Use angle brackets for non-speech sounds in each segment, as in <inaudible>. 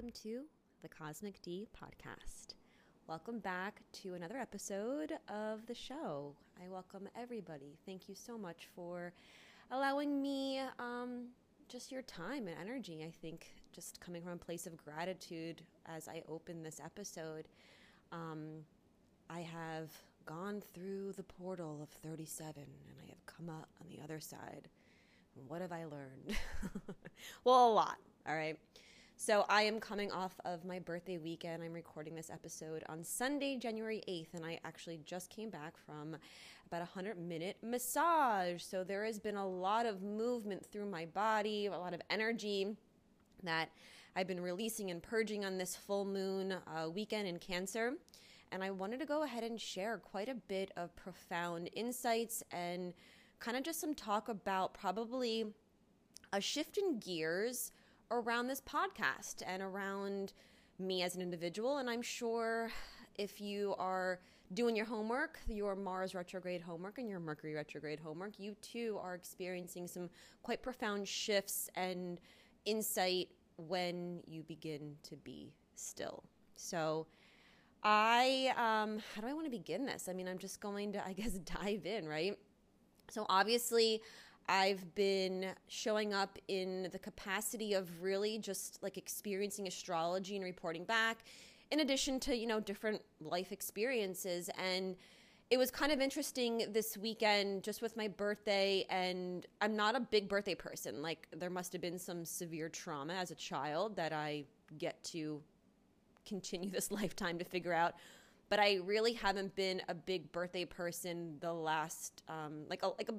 Welcome to the Cosmic Dee podcast. Welcome back to another episode of the show. I welcome everybody. Thank you so much for allowing me um, just your time and energy. I think just coming from a place of gratitude as I open this episode. Um, I have gone through the portal of 37 and I have come up on the other side. What have I learned? <laughs> well, a lot, all right. So I am coming off of my birthday weekend. I'm recording this episode on Sunday, January 8th, and I actually just came back from about a 100 minute massage. So there has been a lot of movement through my body, a lot of energy that I've been releasing and purging on this full moon uh, weekend in Cancer. And I wanted to go ahead and share quite a bit of profound insights and kind of just some talk about probably a shift in gears around this podcast and around me as an individual. And I'm sure if you are doing your homework, your Mars retrograde homework and your Mercury retrograde homework, you too are experiencing some quite profound shifts and insight when you begin to be still. So, I, um, how do I want to begin this? I mean, I'm just going to, I guess, <laughs> dive in, right? So, obviously, I've been showing up in the capacity of really just like experiencing astrology and reporting back, in addition to, you know, different life experiences. And it was kind of interesting this weekend just with my birthday. And I'm not a big birthday person. Like, there must have been some severe trauma as a child that I get to continue <laughs> this lifetime to figure out but I really haven't been a big birthday person the last um, like a, like a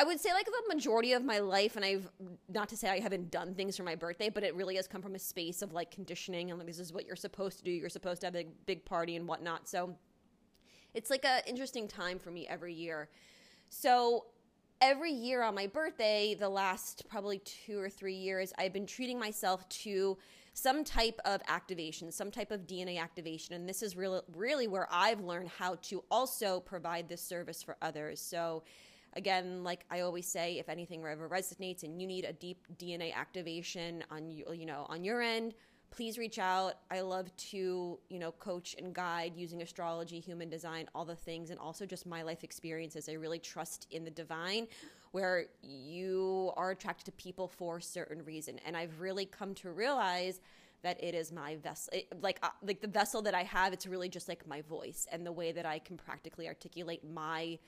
I would say like the majority of my life, and I've not to say I haven't done things for my birthday, but it really has come from a space of like conditioning and like this is what you're supposed to do. You're supposed to have a big party and whatnot. So it's like an interesting time for me every year. So every year on my birthday, the last probably two or three years, I've been treating myself to some type of activation, some type of DNA activation. And this is really, really where I've learned how to also provide this service for others. So again, like I always say, if anything ever resonates and you need a deep DNA activation on you, you know, on your end, please reach out. I love to, you know, coach and guide using astrology, human design, all the things, and also just my life experiences. I really trust in the divine where you are attracted to people for a certain reason. And I've really come to realize that it is my vessel it, like uh, like the vessel that I have it's really just like my voice and the way that I can practically articulate my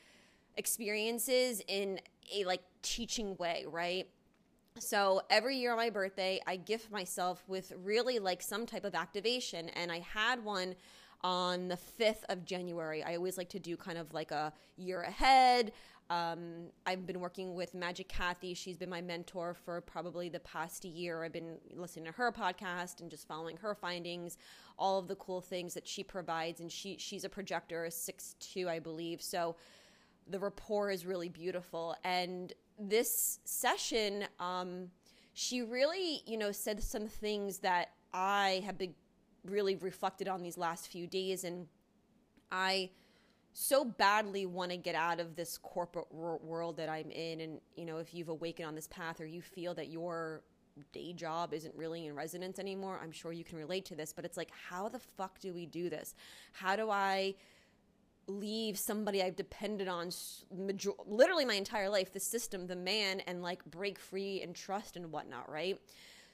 experiences in a like teaching way, right? So every year on my birthday, I gift myself with really like some type of activation. And I had one on the 5th of January. I always like to do kind of like a year ahead. Um, I've been working with Magic Kathy. She's been my mentor for probably the past year. I've been listening to her podcast and just following her findings, all of the cool things that she provides. And she she's a projector, six two, I believe. So the rapport is really beautiful. And this session, um, she really, you know, said some things that I have been really reflected on these last few days. And I so badly want to get out of this corporate world that I'm in. And, you know, if you've awakened on this path or you feel that your day job isn't really in resonance anymore, I'm sure you can relate to this. But it's like, how the fuck do we do this? How do I leave somebody I've depended on major- literally my entire life, the system, the man, and like break free and trust and whatnot, right?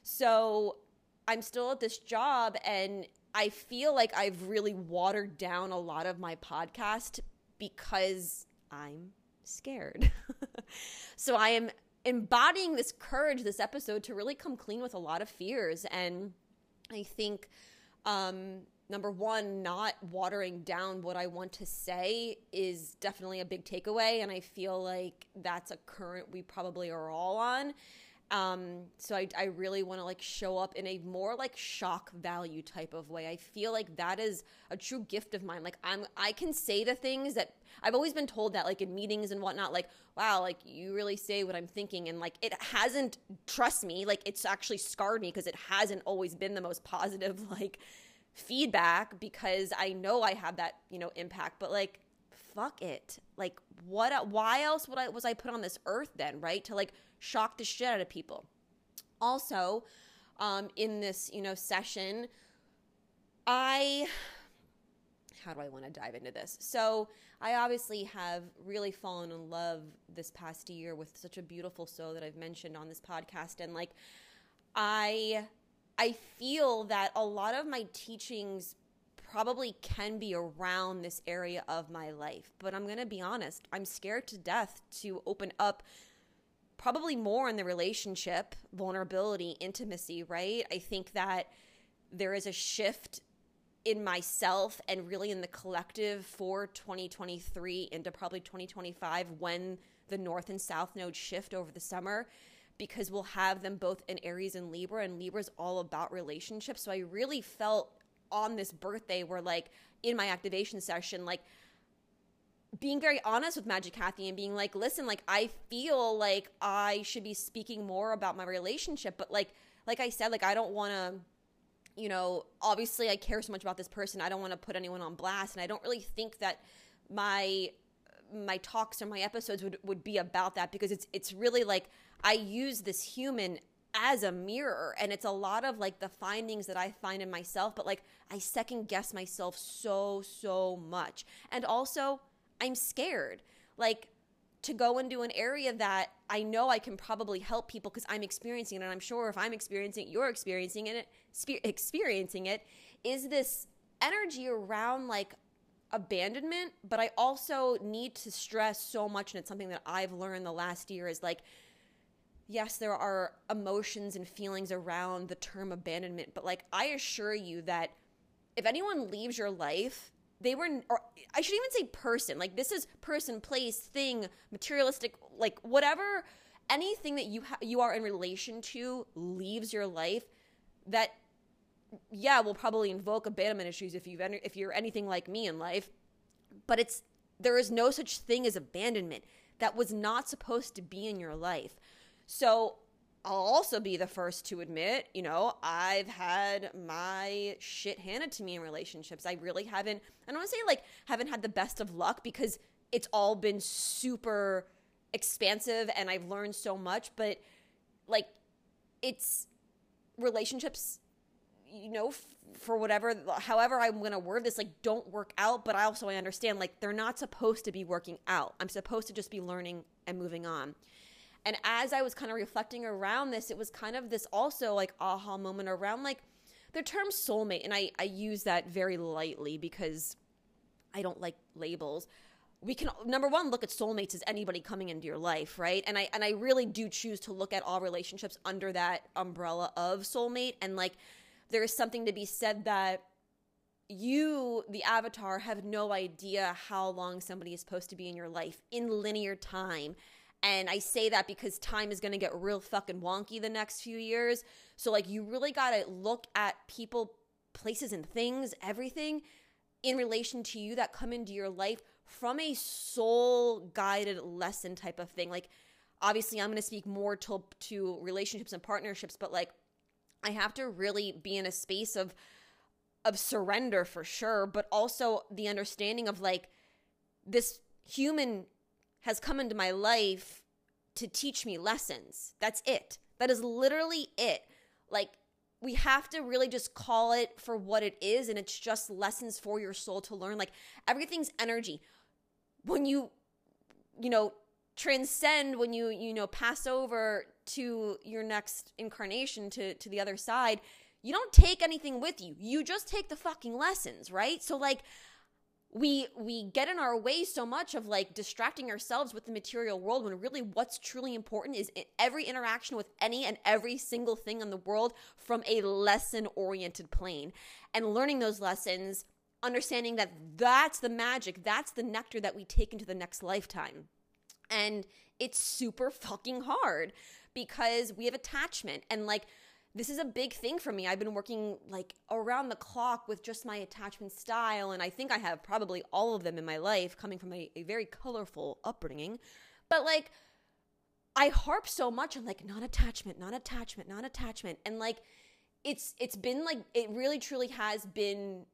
So I'm still at this job and I feel like I've really watered down a lot of my podcast because I'm scared. <laughs> so I am embodying this courage this episode to really come clean with a lot of fears and I think um number one, not watering down what I want to say is definitely a big takeaway. And I feel like that's a current we probably are all on. Um, so I, I really want to like show up in a more like shock value type of way. I feel like that is a true gift of mine. Like I'm, I can say the things that I've always been told that like in meetings and whatnot, like, wow, like you really say what I'm thinking. And like, it hasn't, trust me, like it's actually scarred me because it hasn't always been the most positive, <laughs> like, feedback because I know I have that, you know, impact, but like fuck it. Like what why else would I was I put on this earth then, right? To like shock the shit out of people. Also, um, in this, you know, session. I how do I want to dive into this? So, I obviously have really fallen in love this past year with such a beautiful soul that I've mentioned on this podcast and like I I feel that a lot of my teachings probably can be around this area of my life, but I'm going to be honest, I'm scared to death to open up probably more in the relationship, vulnerability, intimacy, right? I think that there is a shift in myself and really in the collective for 2023 into probably 2025 when the north and south nodes shift over the summer because we'll have them both in Aries and Libra and Libra's all about relationships. So I really felt on this birthday where like in my activation session like being very honest with Magic Kathy and being like, listen, like I feel like I should be speaking more about my relationship, but like like I said, like I don't want to you know, obviously I care so much about this person. I don't want to put anyone on blast and I don't really think that my my talks or my episodes would would be about that because it's it's really like I use this human as a mirror and it's a lot of like the findings that I find in myself but like I second guess myself so so much. And also I'm scared. Like to go into an area that I know I can probably help people because I'm experiencing it. And I'm sure if I'm experiencing it, you're experiencing it, experiencing it, is this energy around like abandonment. But I also need to stress so much, and it's something that I've learned the last year is like, yes, there are emotions and feelings around the term abandonment, but like I assure you that if anyone leaves your life, they were or i should even say person like this is person place thing materialistic like whatever anything that you ha- you are in relation to leaves your life that yeah will probably invoke abandonment issues if you've if you're anything like me in life but it's there is no such thing as abandonment that was not supposed to be in your life so I'll also be the first to admit, you know, I've had my shit handed to me in relationships. I really haven't, I don't want to say like haven't had the best of luck because it's all been super expansive and I've learned so much, but like it's relationships, you know, for whatever, however I'm going to word this, like don't work out, but I also I understand like they're not supposed to be working out. I'm supposed to just be learning and moving on. And as I was kind of reflecting around this, it was kind of this also like aha moment around like the term soulmate. And I, I use that very lightly because I don't like labels. We can number one look at soulmates as anybody coming into your life, right? And I and I really do choose to look at all relationships under that umbrella of soulmate. And like there is something to be said that you, the avatar, have no idea how long somebody is supposed to be in your life in linear time and I say that because time is going to get real fucking wonky the next few years. So, like, you really got to look at people, places, and things, everything in relation to you that come into your life from a soul guided lesson type of thing. Like, obviously, I'm going to speak more to, to relationships and partnerships, but like, I have to really be in a space of of surrender for sure, but also the understanding of like this human has come into my life to teach me lessons. That's it. That is literally it. Like, we have to really just call it for what it is, and it's just lessons for your soul to learn. Like, everything's energy. When you, you know, transcend, when you, you know, pass over to your next incarnation, to, to the other side, you don't take anything with you. You just take the fucking lessons, right? So, like, we we get in our way so much of like distracting ourselves with the material world when really what's truly important is every interaction with any and every single thing in the world from a lesson oriented plane and learning those lessons understanding that that's the magic that's the nectar that we take into the next lifetime and it's super fucking hard because we have attachment and like this is a big thing for me. I've been working like around the clock with just my attachment style, and I think I have probably all of them in my life coming from a, a very colorful upbringing. But like, I harp so much on like non attachment, non attachment, non attachment. And like, it's it's been like it really truly has been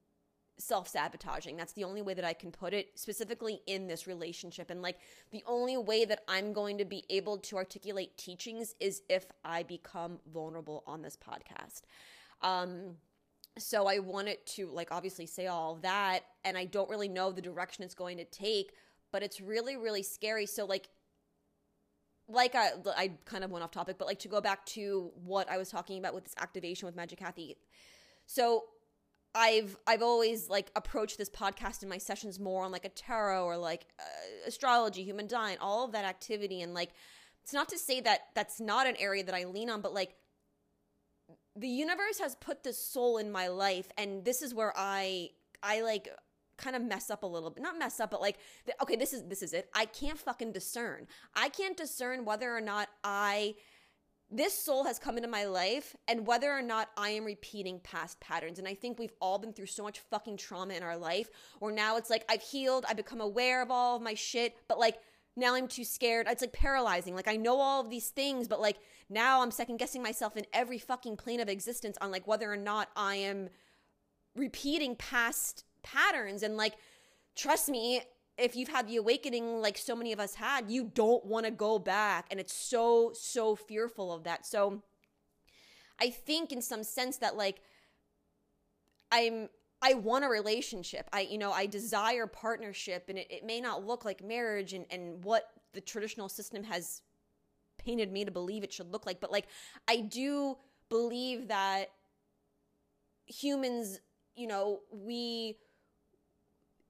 self sabotaging. That's the only way that I can put it, specifically in this relationship. And like the only way that I'm going to be able to articulate teachings is if I become vulnerable on this podcast. Um, so I wanted to like obviously say all that, and I don't really know the direction it's going to take, but it's really, really scary. So like like I, I kind of went off topic, but like to go back to what I was talking about with this activation with Magic Kathy. So I've I've always like approached this podcast in my sessions more on like a tarot or like uh, astrology, human design, all of that activity, and like it's not to say that that's not an area that I lean on, but like the universe has put this soul in my life, and this is where I I like kind of mess up a little bit. Not mess up but like okay this is this is it. I can't fucking discern. I can't discern whether or not i this soul has come into my life and whether or not I am repeating past patterns. And I think we've all been through so much fucking trauma in our life where now it's like I've healed, I've become aware of all of my shit, but like now I'm too scared. It's like paralyzing. Like I know all of these things, but like now I'm second guessing myself in every fucking plane of existence on like whether or not I am repeating past patterns. And like, trust me, if you've had the awakening like so many of us had, you don't want to go back. And it's so, so fearful of that. So I think in some sense that like I'm I want a relationship. I, you know, I desire partnership and it, it may not look like marriage and, and what the traditional system has painted me to believe it should look like. But like I do believe that humans, you know, we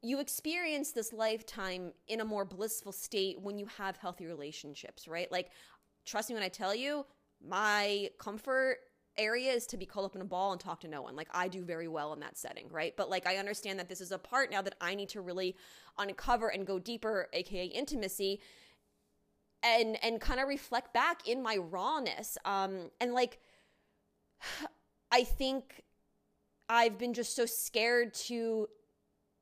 you experience this lifetime in a more blissful state when you have healthy relationships, right? Like, trust me when I tell you, my comfort area is to be called up in a ball and talk to no one. Like, I do very well in that setting, right? But like, I understand that this is a part now that I need to really uncover and go deeper, aka intimacy. And, and kind of reflect back in my rawness. Um, and like, <sighs> I think I've been just so scared to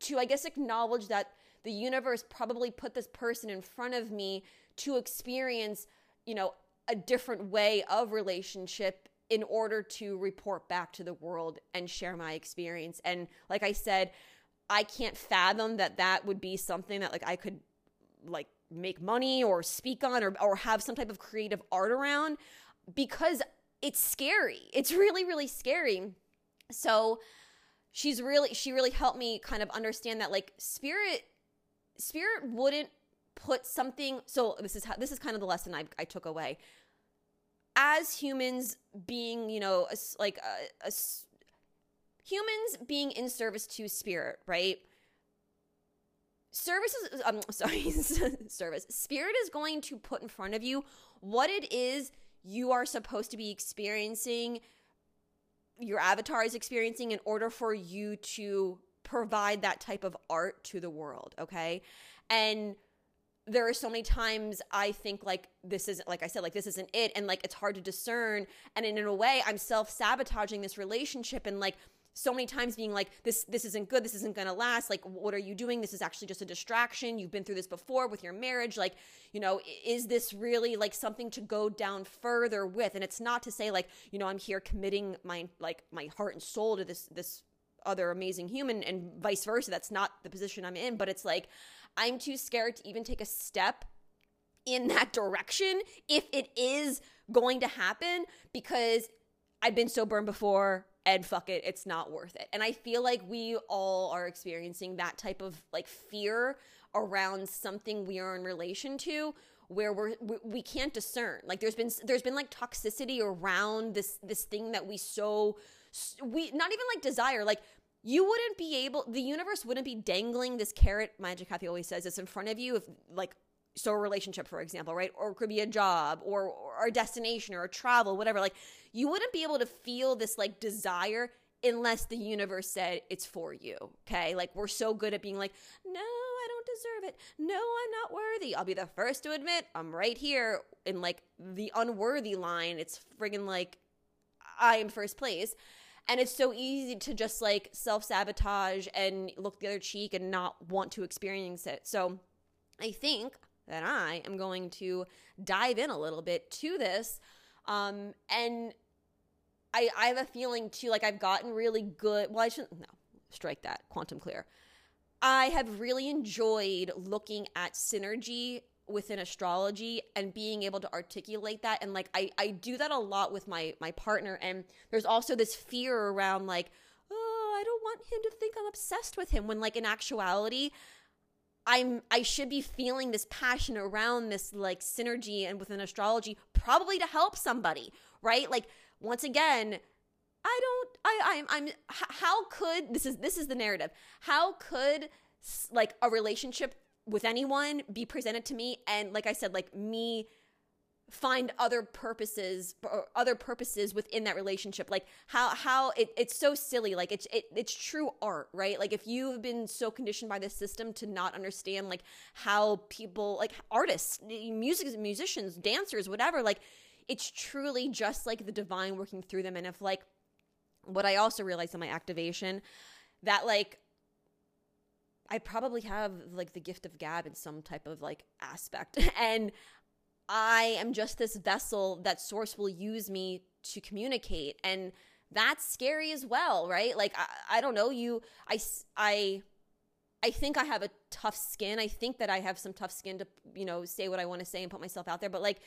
to, I guess, acknowledge that the universe probably put this person in front of me to experience, you know, a different way of relationship in order to report back to the world and share my experience. And like I said, I can't fathom that that would be something that like I could like make money or speak on or or have some type of creative art around because it's scary. It's <laughs> really really scary. So she's really she really helped me kind of understand that like spirit spirit wouldn't put something so this is how this is kind of the lesson I, I took away. As humans being you know a, like a, a humans being in service to spirit right? Services um <laughs> sorry service. Spirit is going to put in front of you what it is you are supposed to be experiencing your avatar is experiencing in order for you to provide that type of art to the world, okay? And there are so many times I think like this isn't like I said like this isn't it and like it's hard to discern and in, in a way I'm self-sabotaging this relationship and like so many times being like this this isn't good this isn't going to last like what are you doing? This is actually just a distraction. You've been through this before with your marriage like you know is this really like something to go down further with? And it's not to say like you know i'm here committing my like my heart and soul to this this other amazing human and vice versa. That's not the position i'm in but it's like i'm too scared to even take a step in that direction if it is going to happen because I've been so burned before and fuck it, it's not worth it. And I feel like we all are experiencing that type of like fear around something we are in relation to where we're we, can't discern. Like there's been there's been like toxicity around this this thing that we so we not even like desire like you wouldn't be able the universe wouldn't be dangling this carrot magic kathy always says it's in front of you if like so a relationship for example right? Or it could be a job or, or a destination or a travel whatever like you wouldn't be able to feel this like desire unless the universe said it's for you okay? Like we're so good at being like no i don't deserve it. No i'm not worthy. I'll be the first to admit i'm right here in like the unworthy line. It's friggin like i am first place. And it's so easy to just like self-sabotage and look the other cheek and not want to experience it. So i think that I am going to dive in a little bit to this. Um, and I, I have a feeling too, like I've gotten really good. Well, I shouldn't, no, strike that, quantum clear. I have really enjoyed looking at synergy within astrology and being able to articulate that and like I I do that a lot with my my partner and there's also this fear around like oh I don't want him to think I'm obsessed with him when like in actuality I'm I should be feeling this passion around this like synergy and within astrology probably to help somebody right? Like once again I don't I I'm I'm how could this is this is the narrative. How could like a relationship with anyone be presented to me and like i said like me find other purposes or other purposes within that relationship. Like how how it, it's so silly. Like it's it, it's true art right? Like if you've been so conditioned by the system to not understand like how people like artists music musicians dancers whatever like it's truly just like the divine working through them. And if like what i also realized in my activation that like I probably have like the gift of gab in some type of like aspect. <laughs> And I am just this vessel that source will use me to communicate. And that's scary as well, right? Like, I, I don't know, you, I, I, I think I have a tough skin. I think that I have some tough skin to, you know, say what I want to say and put myself out there. But like,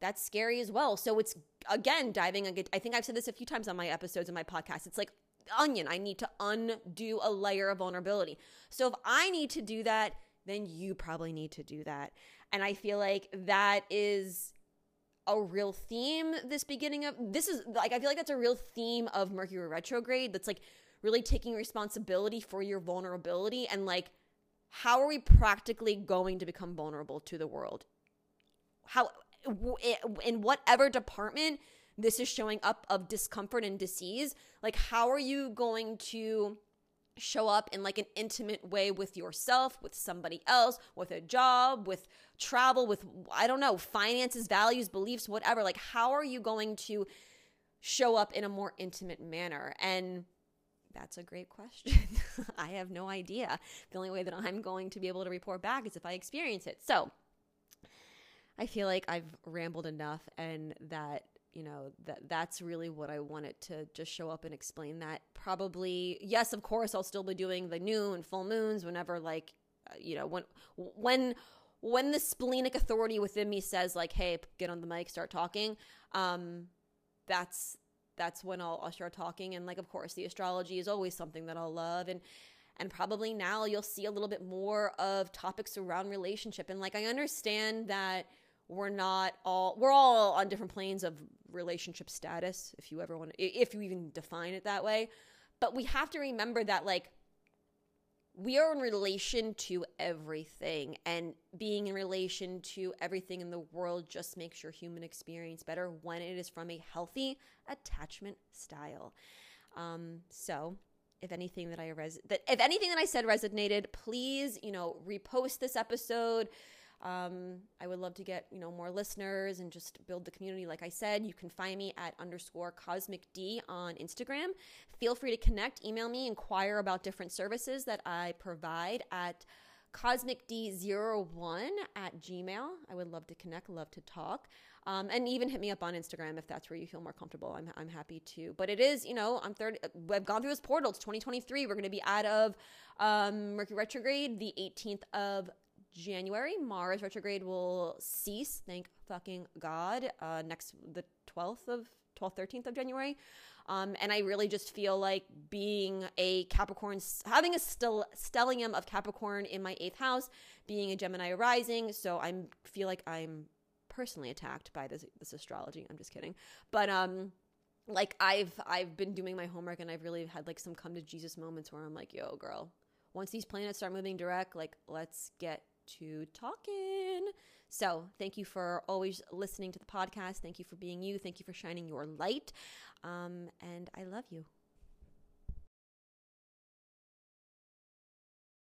that's scary as well. So it's again diving. I think I've said this a few times on my episodes of my podcast. It's like onion. I need to undo a layer of vulnerability. So if I need to do that, then you probably need to do that. And I feel like that is a real theme this beginning of this is like I feel like that's a real theme of Mercury retrograde that's like really taking responsibility for your vulnerability and like how are we practically going to become vulnerable to the world? How in whatever department this is showing up of discomfort and disease, like how are you going to show up in like an intimate way with yourself, with somebody else, with a job, with travel, with I don't know, finances, values, beliefs, whatever. Like how are you going to show up in a more intimate manner? And that's a great question. <laughs> I have no idea. The only way that I'm going to be able to report back is if I experience it. So, I feel like I've rambled enough and that you know that that's really what I wanted to just show up and explain that. Probably yes, of course I'll still be doing the new and full moons whenever like uh, you know when when when the splenic authority within me says like hey get on the mic start talking um that's that's when I'll, I'll start talking. And like of course the astrology is always something that I'll love. And and probably now you'll see a little bit more of topics around relationship. And like I understand that we're not all we're all on different planes of relationship status if you ever want to if you even define it that way. But we have to remember that like we are in relation to everything and being in relation to everything in the world just makes your human experience better when it is from a healthy attachment style. Um, so if anything that i res- that if anything that i said resonated please you know repost this episode um, I would love to get you know more listeners and just build the community. Like I said, you can find me at underscore cosmic Dee on Instagram. Feel free to connect, email me, inquire about different services that I provide at cosmicdee01 at gmail. I would love to connect, love to talk. Um, and even hit me up on Instagram if that's where you feel more comfortable. I'm, I'm happy to. But it is, you know, I'm 30. I've gone through this portal. It's 2023. We're going to be out of um, Mercury retrograde the 18th of January, Mars retrograde will cease. Thank fucking God. Uh, next, the 12th of 12th, 13th of January. Um, and I really just feel like being a Capricorn, having a stel- stellium of Capricorn in my eighth house, being a Gemini rising. So I feel like I'm personally attacked by this this astrology. I'm just kidding, but um, like I've I've been doing my homework and I've really had like some come to Jesus moments where I'm like, yo, girl, once these planets start moving direct, like let's get to talking. So, thank you for always listening to the podcast. Thank you for being you. Thank you for shining your light. Um, and I love you.